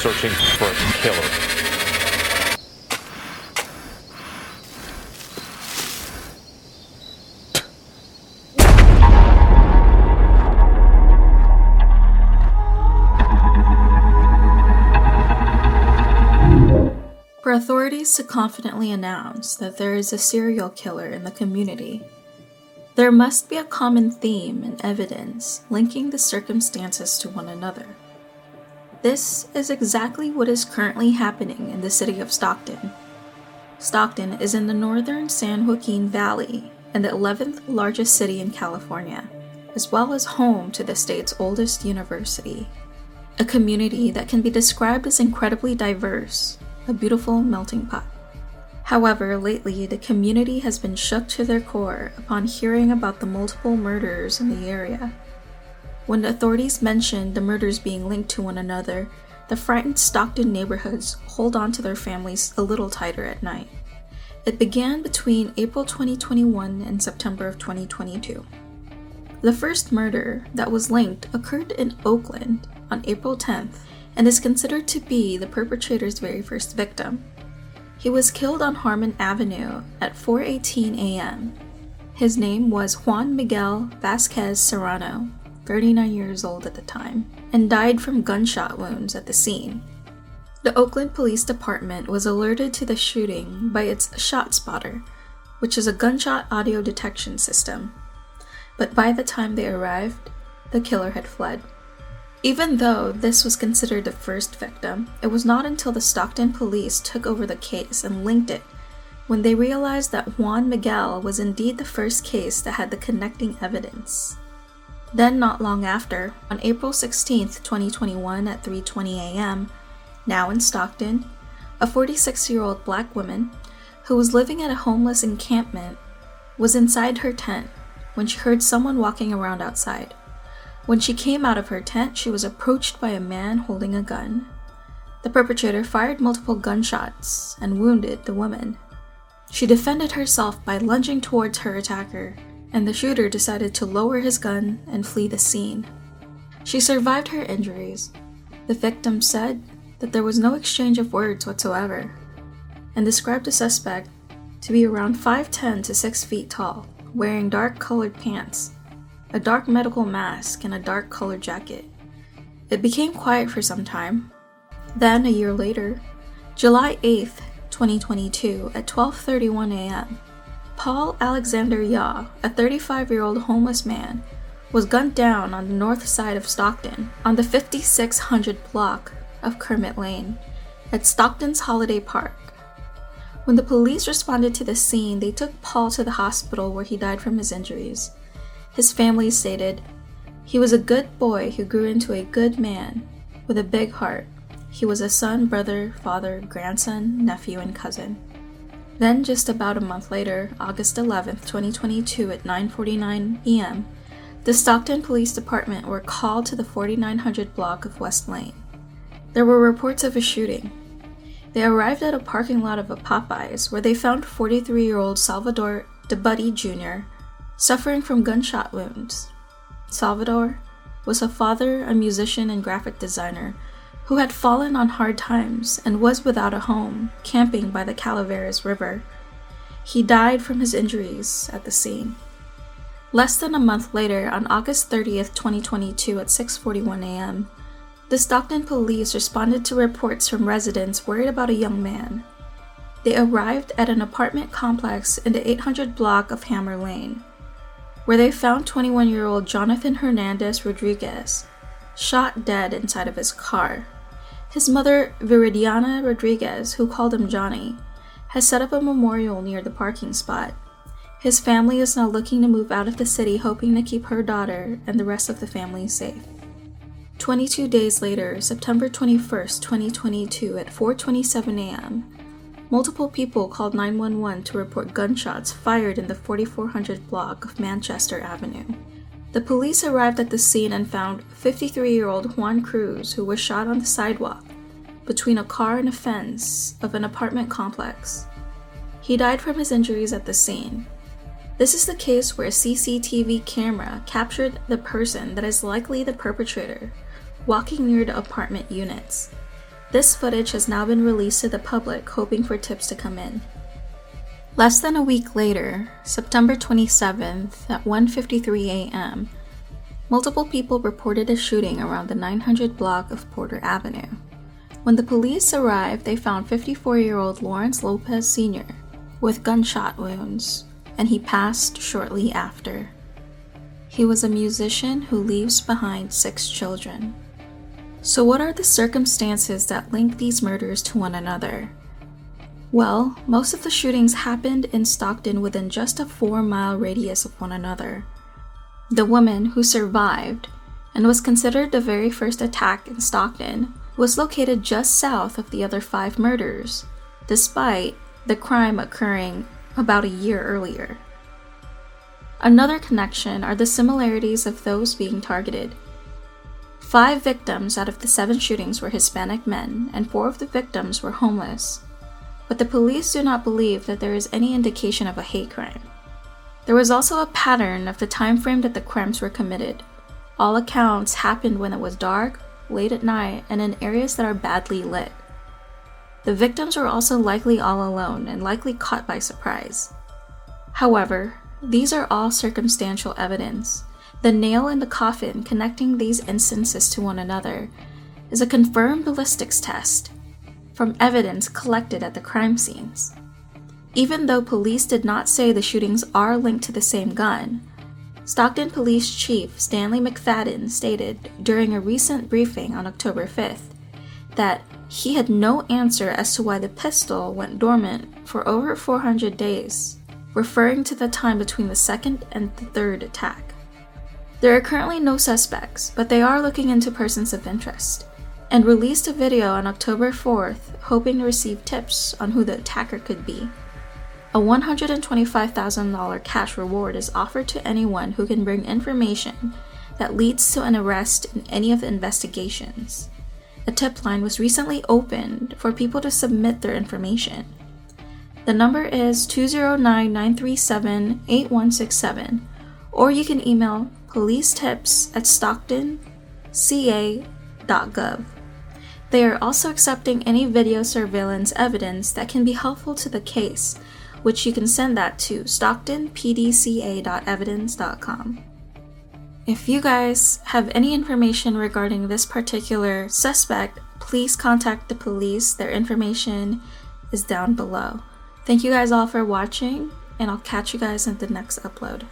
searching for a killer. For authorities to confidently announce that there is a serial killer in the community, there must be a common theme and evidence linking the circumstances to one another. This is exactly what is currently happening in the city of Stockton. Stockton is in the northern San Joaquin Valley and the 11th largest city in California, as well as home to the state's oldest university. A community that can be described as incredibly diverse a beautiful melting pot. However, lately the community has been shook to their core upon hearing about the multiple murders in the area. When the authorities mentioned the murders being linked to one another, the frightened Stockton neighborhoods hold on to their families a little tighter at night. It began between April 2021 and September of 2022. The first murder that was linked occurred in Oakland on April 10th and is considered to be the perpetrator's very first victim. He was killed on Harmon Avenue at 4:18 a.m. His name was Juan Miguel Vasquez Serrano, 39 years old at the time, and died from gunshot wounds at the scene. The Oakland Police Department was alerted to the shooting by its shot spotter, which is a gunshot audio detection system. But by the time they arrived, the killer had fled. Even though this was considered the first victim, it was not until the Stockton police took over the case and linked it when they realized that Juan Miguel was indeed the first case that had the connecting evidence. Then not long after, on April 16, 2021 at 3:20 a.m., now in Stockton, a 46-year-old black woman who was living at a homeless encampment was inside her tent when she heard someone walking around outside. When she came out of her tent, she was approached by a man holding a gun. The perpetrator fired multiple gunshots and wounded the woman. She defended herself by lunging towards her attacker, and the shooter decided to lower his gun and flee the scene. She survived her injuries. The victim said that there was no exchange of words whatsoever, and described the suspect to be around 5'10 to 6 feet tall, wearing dark colored pants a dark medical mask, and a dark colored jacket. It became quiet for some time. Then, a year later, July 8th, 2022, at 12:31 a.m., Paul Alexander Yaw, a 35-year-old homeless man, was gunned down on the north side of Stockton on the 5600 block of Kermit Lane at Stockton's Holiday Park. When the police responded to the scene, they took Paul to the hospital where he died from his injuries. His family stated, He was a good boy who grew into a good man with a big heart. He was a son, brother, father, grandson, nephew, and cousin. Then, just about a month later, August 11, 2022, at 9:49 p.m., the Stockton Police Department were called to the 4900 block of West Lane. There were reports of a shooting. They arrived at a parking lot of a Popeyes where they found 43 year old Salvador Debudey Jr suffering from gunshot wounds. Salvador was a father, a musician, and graphic designer who had fallen on hard times and was without a home, camping by the Calaveras River. He died from his injuries at the scene. Less than a month later, on August 30th, 2022 at 6:41 a.m., the Stockton police responded to reports from residents worried about a young man. They arrived at an apartment complex in the 800 block of Hammer Lane where they found 21 year old Jonathan Hernandez Rodriguez shot dead inside of his car. His mother, Viridiana Rodriguez, who called him Johnny, has set up a memorial near the parking spot. His family is now looking to move out of the city, hoping to keep her daughter and the rest of the family safe. 22 days later, September 21st, 2022, at 4:27 a.m., Multiple people called 911 to report gunshots fired in the 4400 block of Manchester Avenue. The police arrived at the scene and found 53 year old Juan Cruz, who was shot on the sidewalk between a car and a fence of an apartment complex. He died from his injuries at the scene. This is the case where a CCTV camera captured the person that is likely the perpetrator walking near the apartment units. This footage has now been released to the public, hoping for tips to come in. Less than a week later, September 27th at 1:53 a.m., multiple people reported a shooting around the 900 block of Porter Avenue. When the police arrived, they found 54-year-old Lawrence Lopez Sr. with gunshot wounds, and he passed shortly after. He was a musician who leaves behind six children. So, what are the circumstances that link these murders to one another? Well, most of the shootings happened in Stockton within just a four mile radius of one another. The woman who survived and was considered the very first attack in Stockton was located just south of the other five murders, despite the crime occurring about a year earlier. Another connection are the similarities of those being targeted. Five victims out of the seven shootings were Hispanic men, and four of the victims were homeless but the police do not believe that there is any indication of a hate crime. There was also a pattern of the time frame that the crimes were committed. All accounts happened when it was dark, late at night, and in areas that are badly lit. The victims were also likely all alone and likely caught by surprise. However, these are all circumstantial evidence. The nail in the coffin connecting these instances to one another is a confirmed ballistics test from evidence collected at the crime scenes. Even though police did not say the shootings are linked to the same gun, Stockton Police Chief Stanley McFadden stated during a recent briefing on October 5th that he had no answer as to why the pistol went dormant for over 400 days, referring to the time between the second and the third attack. There are currently no suspects, but they are looking into persons of interest and released a video on October 4th hoping to receive tips on who the attacker could be. A $125,000 cash reward is offered to anyone who can bring information that leads to an arrest in any of the investigations. A tip line was recently opened for people to submit their information. The number is 209 937 8167, or you can email police tips at stocktonca.gov. They are also accepting any video surveillance evidence that can be helpful to the case, which you can send that to stocktonpdca.evidence.com. If you guys have any information regarding this particular suspect, please contact the police. Their information is down below. Thank you guys all for watching, and I'll catch you guys in the next upload.